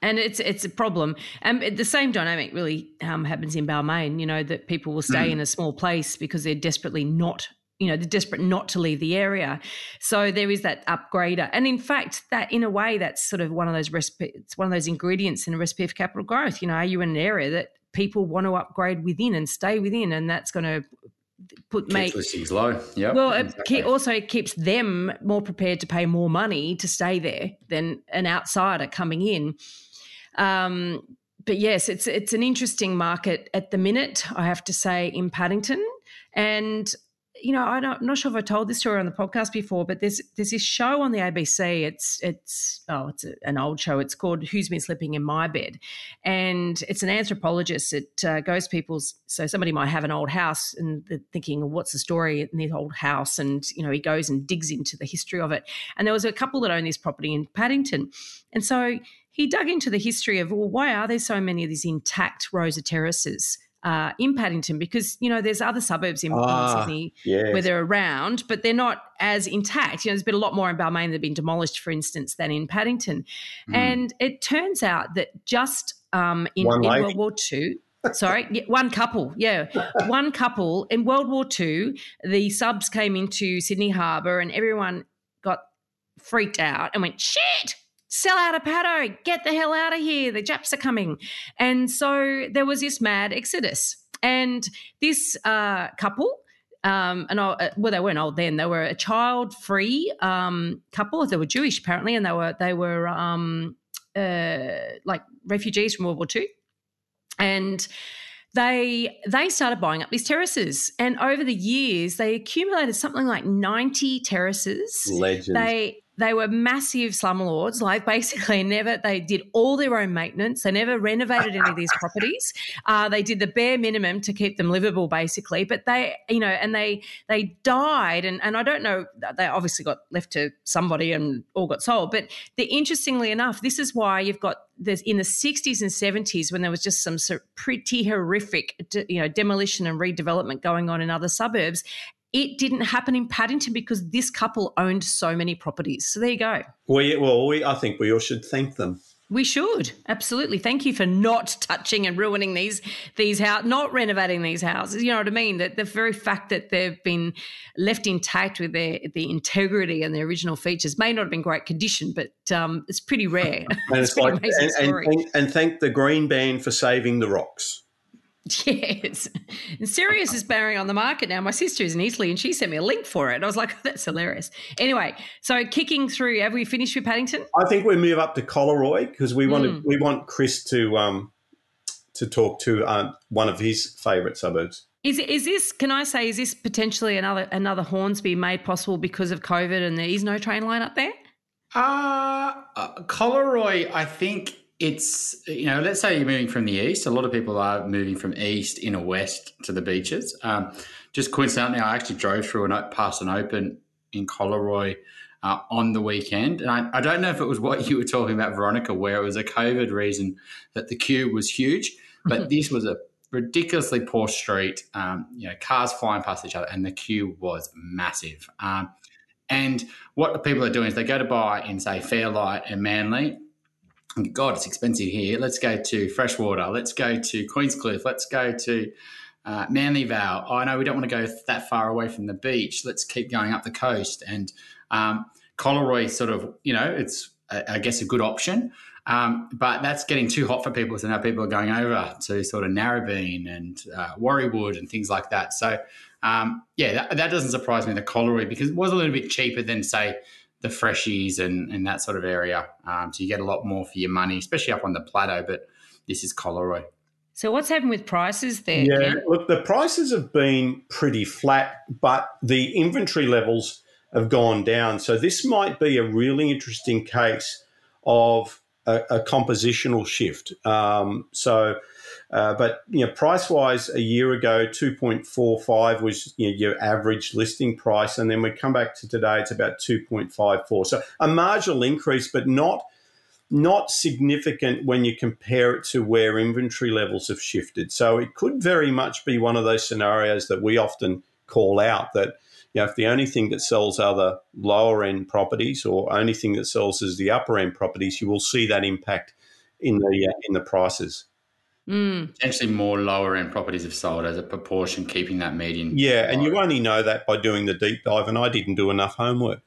And it's it's a problem. And the same dynamic really um, happens in Balmain, you know, that people will stay in a small place because they're desperately not, you know, they're desperate not to leave the area. So there is that upgrader. And in fact, that in a way, that's sort of one of those recipe, it's one of those ingredients in a recipe for capital growth. You know, are you in an area that people want to upgrade within and stay within? And that's going to put Keeps make listings low. Yeah. well, it exactly. also keeps them more prepared to pay more money to stay there than an outsider coming in. Um, but yes, it's it's an interesting market at the minute. I have to say in Paddington, and you know I I'm not sure if I told this story on the podcast before, but there's there's this show on the ABC. It's it's oh it's a, an old show. It's called Who's Been Sleeping in My Bed, and it's an anthropologist. It uh, goes people's so somebody might have an old house and they're thinking, well, what's the story in this old house? And you know he goes and digs into the history of it. And there was a couple that owned this property in Paddington, and so he dug into the history of well, why are there so many of these intact rows of terraces uh, in Paddington? Because you know there's other suburbs in, in Ah, Sydney Yes. where they're around, but they're not as intact. You know, there's been a lot more in Balmain that have been demolished, for instance, than in Paddington. Mm. And it turns out that just um, in, in. World War II, sorry, one couple, yeah, one couple in World War II, the subs came into Sydney Harbour and everyone got freaked out and went, shit. Sell out a paddo, get the hell out of here. The Japs are coming. And so there was this mad exodus. And this uh, couple, um, and uh, well, they weren't old then. They were a child-free um, couple. They were Jewish apparently, and they were they were um, uh, like refugees from World War II, and they they started buying up these terraces. And over the years, they accumulated something like ninety terraces. Legend. They they were massive slumlords. Like basically, never they did all their own maintenance. They never renovated any of these properties. Uh, they did the bare minimum to keep them livable, basically. But they, you know, and they they died, and and I don't know. They obviously got left to somebody and all got sold. But the interestingly enough, this is why you've got this in the 60s and 70s when there was just some sort of pretty horrific, you know, demolition and redevelopment going on in other suburbs. It didn't happen in Paddington because this couple owned so many properties. So there you go. we, well, we, I think we all should thank them. We should absolutely. Thank you for not touching and ruining these these house, not renovating these houses. You know what I mean? That the very fact that they've been left intact with their the integrity and their original features may not have been great condition, but um, it's pretty rare. And it's it's like, and, and, and, and thank the Green Bans for saving the rocks. Yes. And Sirius is bearing on the market now. My sister is in Italy and she sent me a link for it. I was like, that's hilarious. Anyway, so kicking through, have we finished with Paddington? I think we move up to Collaroy because we want Mm. to, we want Chris to um, to talk to uh, one of his favourite suburbs. Is is this? Can I say is this potentially another another Hornsby made possible because of COVID and there is no train line up there? Uh, uh, Collaroy, I think it's, you know, let's say you're moving from the east. A lot of people are moving from east in a west to the beaches. Um, just coincidentally, I actually drove through and past an open in Collaroy uh, on the weekend. And I, I don't know if it was what you were talking about, Veronica, where it was a COVID reason that the queue was huge, but this was a ridiculously poor street. Um, you know, cars flying past each other, and the queue was massive. Um, and what people are doing is they go to buy in, say, Fairlight and Manly. God, it's expensive here. Let's go to Freshwater. Let's go to Queenscliff. Let's go to uh, Manly Vale. Oh, no, we don't want to go that far away from the beach. Let's keep going up the coast. And um, Collaroy, sort of, you know, it's, I I guess, a good option. Um, but that's getting too hot for people. So now people are going over to sort of Narrabeen and uh, Warriewood and things like that. So, um, yeah, that, that doesn't surprise me, the Collaroy, because it was a little bit cheaper than, say, the freshies and, and that sort of area. Um, so you get a lot more for your money, especially up on the plateau. But this is Collaroy. So what's happened with prices there? Yeah, Kent? look, the prices have been pretty flat, but the inventory levels have gone down. So this might be a really interesting case of a, a compositional shift. Um, so, uh, but you know, price wise, a year ago, two point four five was you know, your average listing price, and then we come back to today, it's about two point five four. So a marginal increase, but not not significant when you compare it to where inventory levels have shifted. So it could very much be one of those scenarios that we often call out that you know, if the only thing that sells are the lower end properties or only thing that sells is the upper end properties, you will see that impact in the uh, in the prices. Mm. Potentially more lower end properties have sold as a proportion, keeping that median. Yeah, and you only know that by doing the deep dive, and I didn't do enough homework.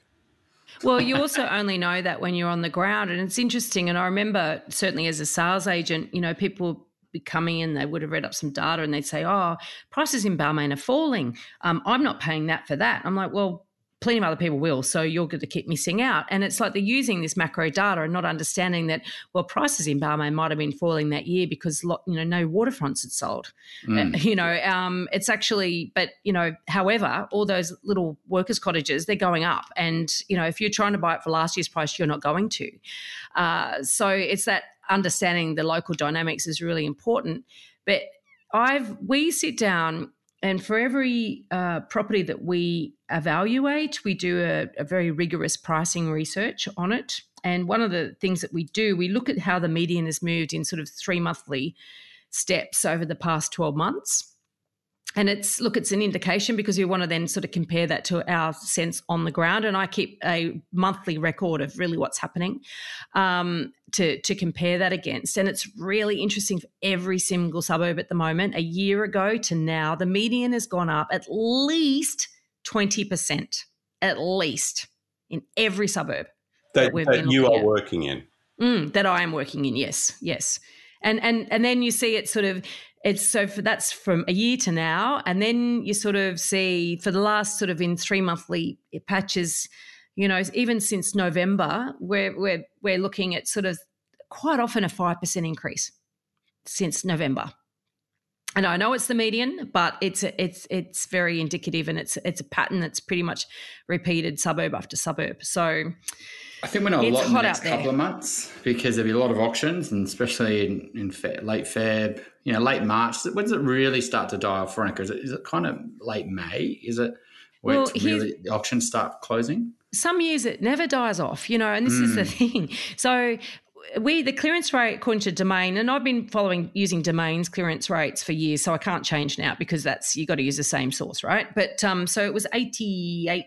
Well, you also only know that when you're on the ground. And it's interesting. And I remember, certainly as a sales agent, you know, people be coming in, they would have read up some data and they'd say, oh, prices in Balmain are falling. Um, I'm not paying that for that. I'm like, well, plenty of other people will. So you're going to keep missing out. And it's like they're using this macro data and not understanding that, well, prices in Balmain might have been falling that year because, you know, no waterfronts had sold. Mm. Uh, you know, um, it's actually, but, you know, however, all those little workers' cottages, they're going up. And, you know, if you're trying to buy it for last year's price, you're not going to. Uh, so it's that understanding the local dynamics is really important. But I've, we sit down and for every uh, property that we evaluate, we do a, a, very rigorous pricing research on it. And one of the things that we do, we look at how the median has moved in sort of three monthly steps over the past 12 months and it's look it's an indication because we want to then sort of compare that to our sense on the ground. And i keep a monthly record of really what's happening um, to to compare that against. And it's really interesting for every single suburb at the moment. A year ago to now the median has gone up at least 20% at least in every suburb that, that, that you are at. working in. Mm, that i am working in yes yes. And and and then you see it sort of it's so for, that's from a year to now and then you sort of see for the last sort of in three monthly patches you know even since november we're we're, we're looking at sort of quite often a 5% increase since november and I know it's the median, but it's it's it's very indicative, and it's it's a pattern that's pretty much repeated suburb after suburb. So I think we're not a lot in the next couple of months because there'll be a lot of auctions, and especially in, in fe- late Feb, you know, late March. When does it really start to die off, for Veronica? Is it, is it kind of late May? Is it where well, really, the auctions start closing? Some years it never dies off, you know, and this mm. is the hmm. thing. So we the clearance rate according to domain and i've been following using domains clearance rates for years so i can't change now because that's you got to use the same source right but um so it was 88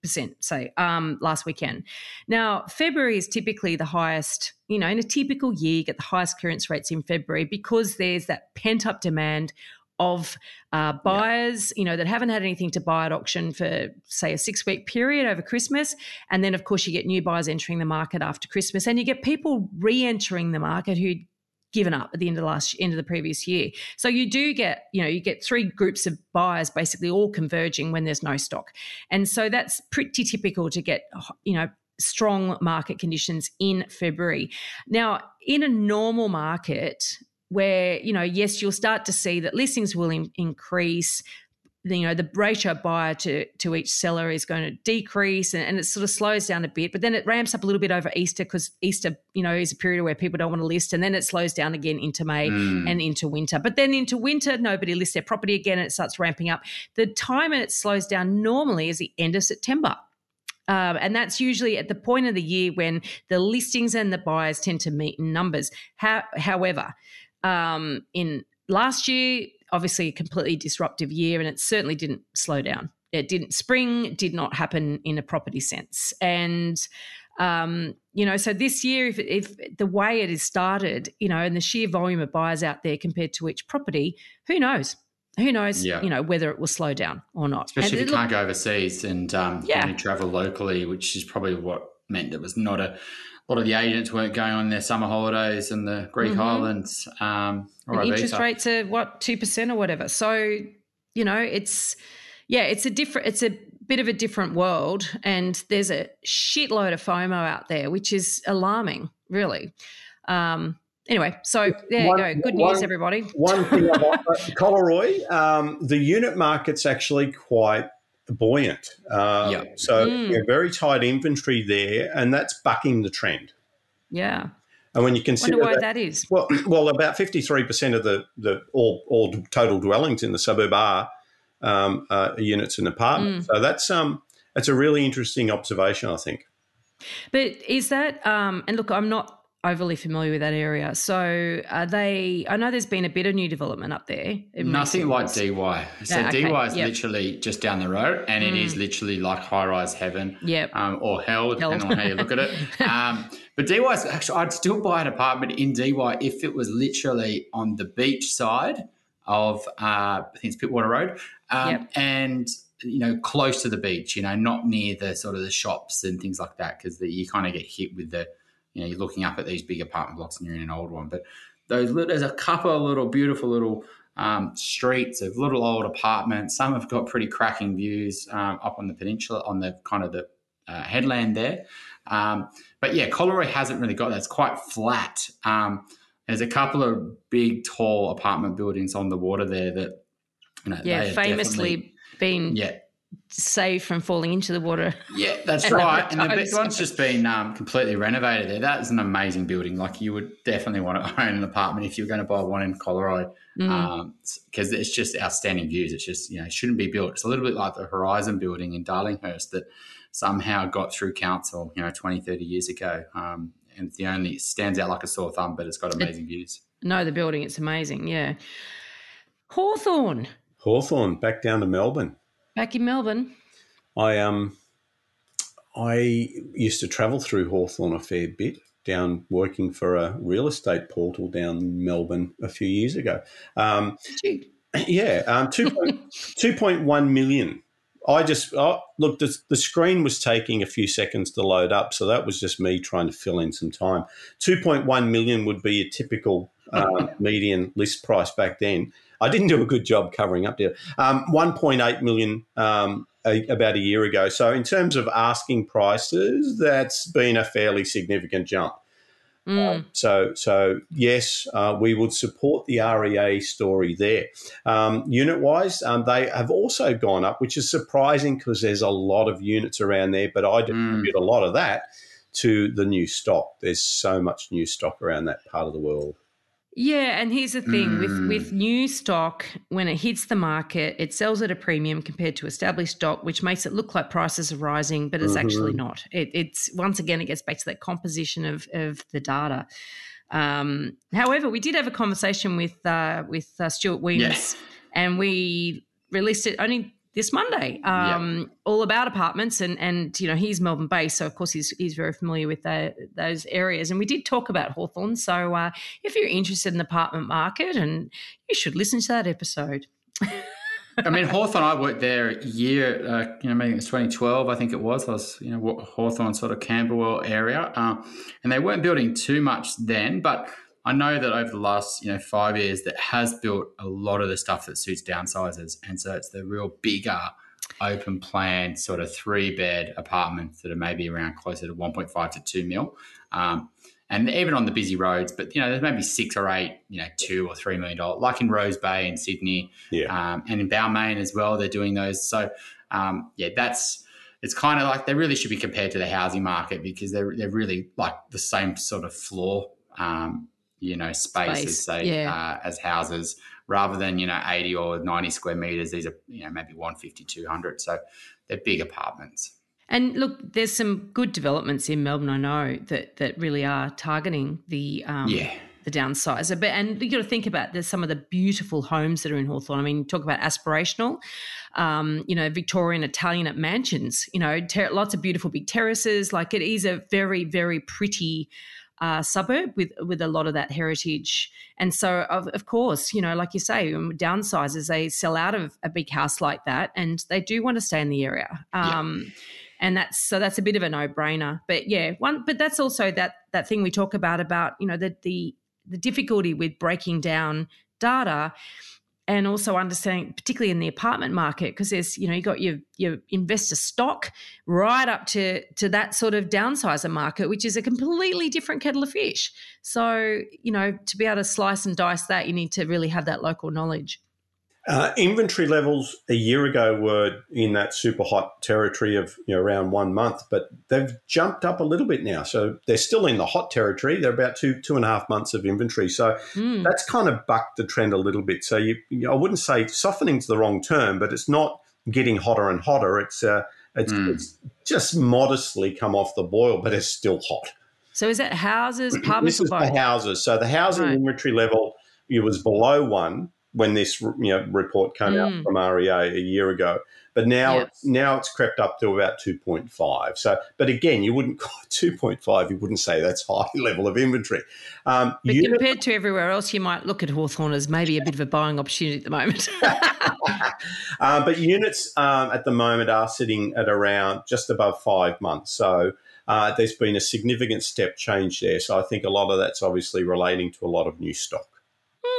percent say um, last weekend now february is typically the highest you know in a typical year you get the highest clearance rates in february because there's that pent up demand of uh, buyers, yeah. you know, that haven't had anything to buy at auction for, say, a six week period over Christmas. And then, of course, you get new buyers entering the market after Christmas, and you get people re entering the market who'd given up at the end of the last end of the previous year. So you do get, you know, you get three groups of buyers basically all converging when there's no stock. And so that's pretty typical to get, you know, strong market conditions in February. Now, in a normal market, where you know yes you'll start to see that listings will in, increase you know the ratio buyer to to each seller is going to decrease and, and, it sort of slows down a bit but then it ramps up a little bit over easter because easter you know is a period where people don't want to list and then it slows down again into may mm. and into winter but then into winter nobody lists their property again and it starts ramping up the time and it slows down normally is the end of september um, and that's usually at the point of the year when the listings and the buyers tend to meet in numbers. How, however, um, in last year, obviously a completely disruptive year, and it certainly didn't slow down. It didn't. Spring did not happen in a property sense, and um, you know, so this year, if, if the way it is started, you know, and the sheer volume of buyers out there compared to each property, who knows? Who knows? Yeah. You know whether it will slow down or not. Especially and if you can't go overseas and um, yeah. only travel locally, which is probably what meant it was not a a lot of the agents weren't going on their summer holidays in the Greek mm-hmm. islands. Um, or interest rates are what two percent or whatever. So you know, it's yeah, it's a different, it's a bit of a different world, and there's a shitload of FOMO out there, which is alarming, really. Um, anyway, so there One- you go. Good one- news, everybody. One thing about Collaroy, um, the unit market's actually quite buoyant. Uh, Yeah. So Mm. yeah, very tight inventory there, and that's bucking the trend. Yeah. And when you consider Wonder why that, that is. well, well, about fifty-three percent of the the all, all total dwellings in the suburb are um, uh, units and apartments. Mm. So that's um that's a really interesting observation, I think. But is that um and look, I'm not overly familiar with that area. So are they I know there's been a bit of new development up there. Nothing like. DY. So Yeah, okay, DY is yep. literally just down the road, and it is literally like high rise heaven. Yep. um, or hell, depending Hell. on how you look at it. Um, but DY is actually, I'd still buy an apartment in DY if it was literally on the beach side of, uh, I think it's Pittwater Road, um, Yep. and you know, close to the beach. You know, not near the sort of the shops and things like that, because you kind of get hit with the, you know, you're looking up at these big apartment blocks and you're in an old one. But those little, there's a couple of little beautiful little um, streets of little old apartments. Some have got pretty cracking views um, up on the peninsula, on the kind of the uh, headland there. Um, but yeah, Collaroy hasn't really got that. It's quite flat. Um, there's a couple of big, tall apartment buildings on the water there that, you know, Yeah, famously been yeah, saved from falling into the water. yeah, that's And right. And the advertised. one's just been um, completely renovated there. That is an amazing building. Like you would definitely want to own an apartment if you're going to buy one in Collaroy Mm. because it's just outstanding views. It's just, you know, it shouldn't be built. It's a little bit like the Horizon building in Darlinghurst that somehow got through council, you know, 20, 30 years ago. Um, and it's the only, it stands out like a sore thumb, but it's got amazing views. no, the building, it's amazing. Yeah. Hawthorn, Hawthorn back down to Melbourne. Back in Melbourne. I um I used to travel through Hawthorn a fair bit down working for a real estate portal down in Melbourne a few years ago. Um, yeah, um, 2, 2.1 million. I just oh, look. The, the screen was taking a few seconds to load up, so that was just me trying to fill in some time. Two point one million would be a typical um, median list price back then. I didn't do a good job covering up there. Um, one point eight million um, a, about a year ago. So in terms of asking prices, that's been a fairly significant jump. Mm. So, so yes, uh, we would support the REA story there. Um, unit wise, um, they have also gone up, which is surprising because there's a lot of units around there. But I attribute a lot of that to the new stock. There's so much new stock around that part of the world. Yeah, and here's the thing with Mm. with new stock, when it hits the market, it sells at a premium compared to established stock, which makes it look like prices are rising, but it's actually not. It, it's once again, it gets back to that composition of of the data. Um, however, we did have a conversation with uh, with uh, Stuart Wemyss, Yes. and we released it only this Monday, um, all about apartments, and and you know he's Melbourne based, so of course he's he's very familiar with the, those areas, and we did talk about Hawthorn. So uh, if you're interested in the apartment market, and you should listen to that episode. I mean, Hawthorn, I worked there a year, uh, you know, maybe it was 2012, I think it was. I was, you know, Hawthorn sort of Camberwell area. Um, and they weren't building too much then, but I know that over the last, you know, five years, that has built a lot of the stuff that suits downsizers. And so it's the real bigger, open plan, sort of three bed apartments that are maybe around closer to 1.5 to 2 mil. Um, and even on the busy roads, but you know, there's maybe six or eight, you know, two or three million dollars, like in Rose Bay in Sydney, Yeah. um, and in Balmain as well. They're doing those. So um, yeah, that's it's kind of like they really should be compared to the housing market because they're they're really like the same sort of floor, um, you know, space, Space, as say yeah. uh, as houses rather than you know 80 or 90 square meters. These are you know maybe 150, 200. So they're big apartments. And look, there's some good developments in Melbourne. I know that that really are targeting the um, Yeah. the downsizer. But and you got to think about there's some of the beautiful homes that are in Hawthorn. I mean, talk about aspirational, um, you know, Victorian Italian mansions. You know, ter- lots of beautiful big terraces. Like it is a very very pretty. Uh, suburb with with a lot of that heritage, and so of, of course, you know, like you say, um, downsizers they sell out of a big house like that, and they do want to stay in the area. Yeah. Um, and that's so that's a bit of a no-brainer but yeah one but that's also that that thing we talk about about you know the the the difficulty with breaking down data and also understanding, particularly in the apartment market, because there's you know you got your your investor stock right up to to that sort of downsizer market, which is a completely different kettle of fish. So you know to be able to slice and dice that, you need to really have that local knowledge. Uh, inventory levels a year ago were in that super hot territory of you know, around one month, but they've jumped up a little bit now. So they're still in the hot territory. They're about two two and a half months of inventory. So mm. that's kind of bucked the trend a little bit. So you, you know, I wouldn't say softening's the wrong term, but it's not getting hotter and hotter. It's uh, it's, mm. it's just modestly come off the boil, but it's still hot. So is that houses, apartments, this is the houses. So the housing right. inventory level it was below one when this you know report came mm. out from REA a year ago. But now yes. it's, now it's crept up to about 2.5. So, but again, you wouldn't call 2.5. You wouldn't say that's high level of inventory. Um, but unit, compared to everywhere else, you might look at Hawthorn as maybe a bit of a buying opportunity at the moment. uh, but units um, at the moment are sitting at around just above five months. So. Uh, there's been a significant step change there. So I think a lot of that's obviously relating to a lot of new stock.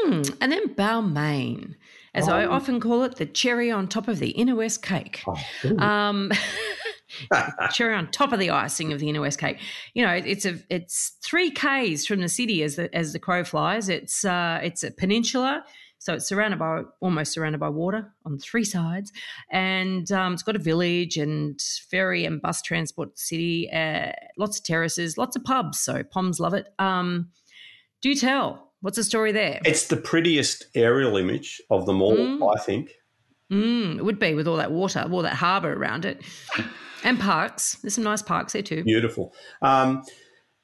Hmm. And then Balmain, as oh. I often call it, the cherry on top of the inner west cake. Oh, um, cherry on top of the icing of the inner west cake. You know, it's a it's three k's from the city as the as the crow flies. It's uh, it's a peninsula. So it's surrounded by almost surrounded by water on three sides, and um, it's got a village and ferry and bus transport city. Uh, lots of terraces, lots of pubs. So Poms love it. Um, do tell. What's the story there? It's the prettiest aerial image of them all, mm. I think. Mm, it would be with all that water, all that harbour around it, and parks. There's some nice parks there too. Beautiful. Um,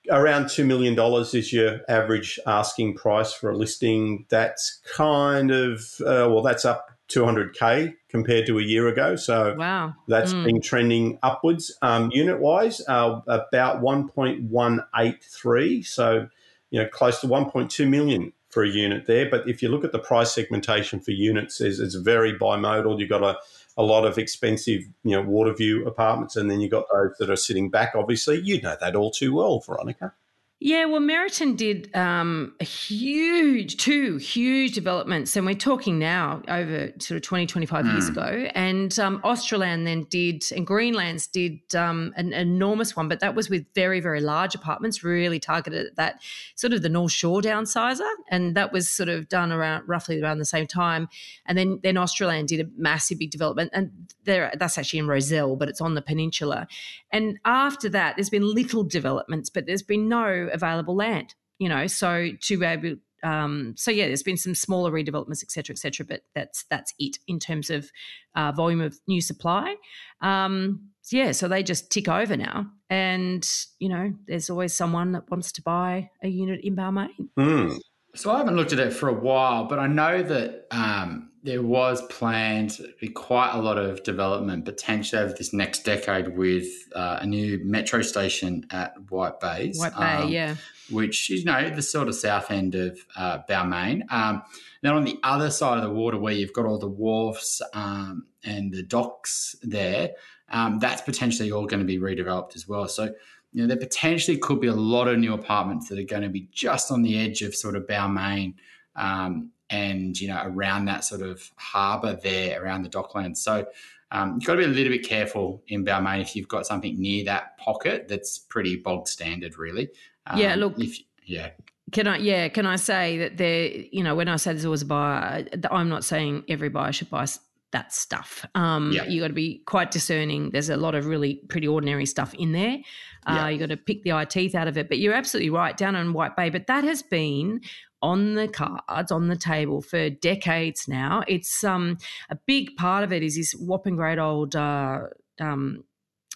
around two million dollars is your average asking price for a listing. That's kind of uh, well, that's up 200k compared to a year ago. So wow, that's mm. been trending upwards. Um, unit wise, uh, about 1.183. So you know, close to 1.2 million for a unit there. But if you look at the price segmentation for units, it's, it's very bimodal. You've got a, a lot of expensive, you know, water view apartments, and then you've got those that are sitting back. Obviously, you know that all too well, Veronica. Yeah, well, Meriton did um, a huge, two huge developments, and we're talking now over sort of 20, 25 mm. years hmm. ago. And um, Australand then did, and Greenlands did um, an enormous one, but that was with very, very large apartments, really targeted at that sort of the North Shore downsizer. And that was sort of done around roughly around the same time. And then, then Australand did a massive big development, and there, that's actually in Rozelle, but it's on the peninsula. And after that, there's been little developments, but there's been no available land. You know, so to be able um, so yeah, there's been some smaller redevelopments, et cetera, et cetera, but that's that's it in terms of uh, volume of new supply. Um, yeah, so they just tick over now, and you know, there's always someone that wants to buy a unit in Balmain. Mm. So I haven't looked at it for a while, but I know that um, there was planned to be quite a lot of development potentially over this next decade with uh, a new metro station at White Bays. White Bay, um, yeah. Which is, you know, the sort of south end of uh, Balmain. Um, then on the other side of the water, where you've got all the wharfs um, and the docks there, um, that's potentially all going to be redeveloped as well. So, you know, there potentially could be a lot of new apartments that are going to be just on the edge of sort of Balmain um, and you know around that sort of harbour there around the docklands. So um, you've got to be a little bit careful in Balmain if you've got something near that pocket that's pretty bog standard, really. Um, yeah, look. If, yeah. Can I? Yeah, can I say that there? You know, when I say there's always a buyer, I'm not saying every buyer should buy that stuff. Um, yeah. You got to be quite discerning. There's a lot of really pretty ordinary stuff in there. Uh, yeah. You got to pick the eye teeth out of it. But you're absolutely right down on White Bay. But that has been on the cards on the table for decades now. It's um, a big part of it is this whopping great old uh, um,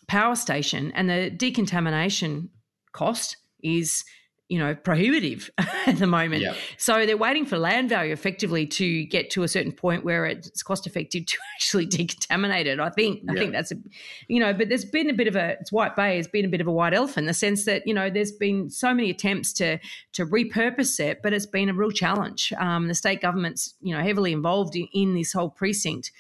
power station, and the decontamination cost is you know prohibitive at the moment. Yep. so they're waiting for land value effectively to get to a certain point where it's cost effective to actually decontaminate it i think. I think that's a you know but there's been a bit of a it's white bay has been a bit of a white elephant in the sense that you know there's been so many attempts to to repurpose it but it's been a real challenge. Um, the state government's you know heavily involved in, in this whole precinct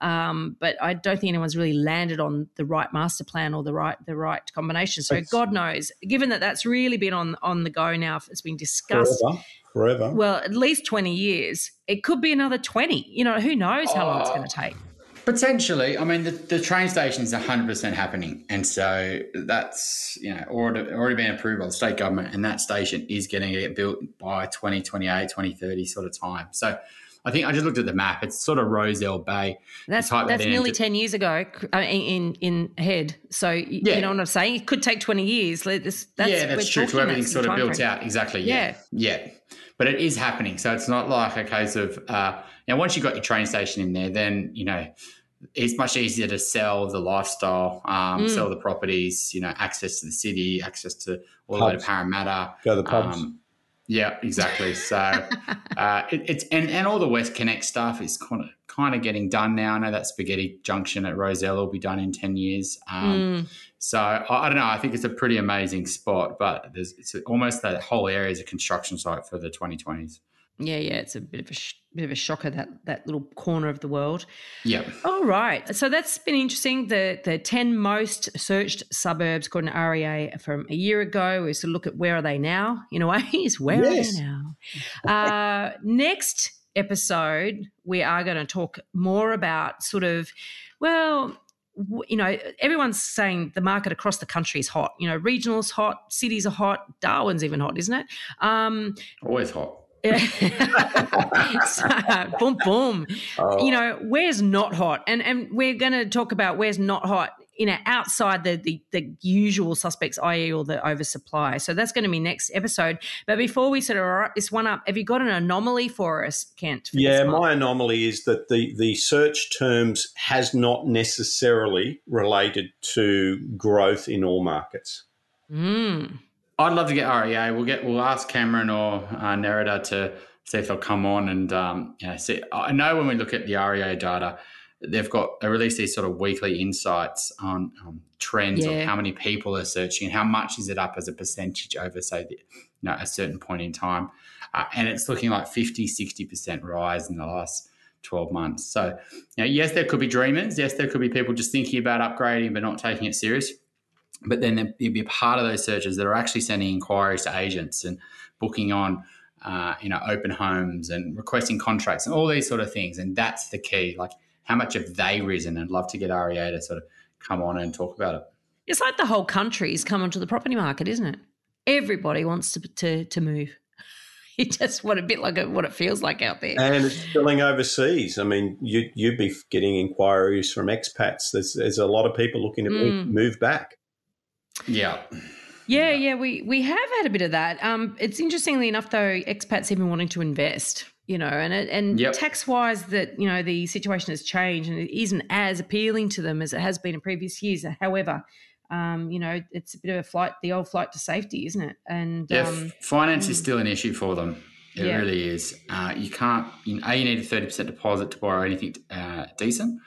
Um, but I don't think anyone's really landed on the right master plan or the right the right combination. So it's, God knows, given that that's really been on on the go now, it's been discussed. Forever. Forever. Well, at least 20 years. It could be another 20. You know, who knows how long it's going to take. Potentially, I mean, the, the train station is 100% happening. And so that's, you know, already, already been approved by the state government, and that station is getting to get built by 2028, 2030 sort of time. So I think I just looked at the map. It's sort of Rozelle Bay. That's that's nearly ten years ago uh, in in head. So yeah. you know what I'm saying? It could take twenty years. That's, that's yeah, that's true. To everything's sort of built frame. out exactly. Yeah. yeah, yeah. But it is happening. So it's not like a case of uh, now. Once you've got your train station in there, then you know it's much easier to sell the lifestyle, um, mm. sell the properties. You know, access to the city, access to all the way to Parramatta. Go to the pubs. Um, yeah, exactly. So uh, it, it's and, and all the WestConnex stuff is kind of kind of getting done now. I know that Spaghetti Junction at Rozelle will be done in ten years. Um, mm. So I, I, don't know. I think it's a pretty amazing spot, but there's it's almost that whole area is a construction site for the 2020s. Yeah, yeah, it's a bit of a sh- bit of a shocker that that little corner of the world. Yeah. All right. So that's been interesting. The the ten most searched suburbs according to REA from a year ago is to look at where are they now. In a way, is where yes. are they now? Uh, next episode, we are going to talk more about sort of well you know, everyone's saying the market across the country is hot. You know, regional's hot, cities are hot, Darwin's even hot, isn't it? Um, Always hot. boom, boom. Oh. You know, where's not hot? And and we're going to talk about where's not hot. You know, outside the, the the usual suspects, i.e., all the oversupply. So that's going to be next episode. But before we sort of wrap this one up, have you got an anomaly for us, Kent? For yeah, my anomaly is that the the search terms has not necessarily related to growth in all markets. Mm. I'd love to get REA. We'll get we'll ask Cameron or uh, Nerida to see if they'll come on and um, know, see. I know when we look at the REA data, they've got they release these sort of weekly insights on um, trends yeah. of how many people are searching and how much is it up as a percentage over say the, you know a certain point in time, uh, and it's looking like 50, 60 percent rise in the last. 12 months. So, you know, yes, there could be dreamers. Yes, there could be people just thinking about upgrading but not taking it serious. But then there'd be a part of those searches that are actually sending inquiries to agents and booking on, uh, you know, open homes and requesting contracts and all these sort of things. And that's the key. Like, how much have they risen? And love to get REA to sort of come on and talk about it. It's like the whole country's come onto the property market, isn't it? Everybody wants to to, to move. It's just what a bit like a, what it feels like out there. And it's spilling overseas. I mean, you you'd be getting inquiries from expats. There's there's a lot of people looking to mm. move back. Yeah. Yeah, yeah, we we have had a bit of that. Um, it's interestingly enough, though, expats even wanting to invest, you know, and it, and yep. tax wise, that you know the situation has changed and it isn't as appealing to them as it has been in previous years. However, um, you know, it's a bit of a flight, the old flight to safety, isn't it? And yeah, um, finance is still an issue for them. It yeah. really is. Uh, you can't. You know, a you need a thirty percent deposit to borrow anything uh, decent.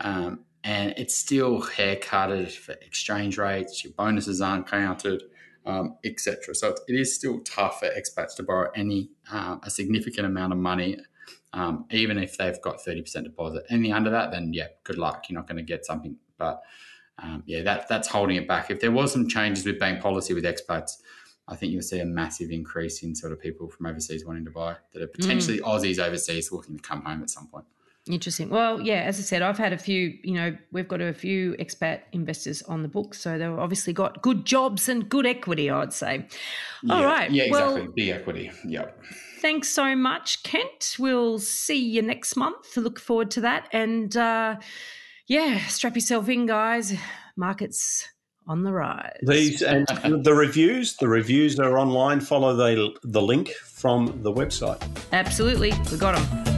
Um, and it's still haircutted for exchange rates. Your bonuses aren't counted, um, etc. So it is still tough for expats to borrow any uh, a significant amount of money, um, even if they've got thirty percent deposit. Anything under that, then yeah, good luck. You're not going to get something. But um, yeah, that that's holding it back. If there was some changes with bank policy with expats. I think you'll see a massive increase in sort of people from overseas wanting to buy that are potentially mm. Aussies overseas looking to come home at some point. Interesting. Well, yeah, as I said, I've had a few, you know, we've got a few expat investors on the book. So they've obviously got good jobs and good equity, I'd say. All yeah, right. Yeah, exactly. Well, Big equity. Yep. Thanks so much, Kent. We'll see you next month. Look forward to that. And uh, yeah, strap yourself in, guys. Markets on the rise. These and the reviews, the reviews are online. Follow the the link from the website. Absolutely. We got them.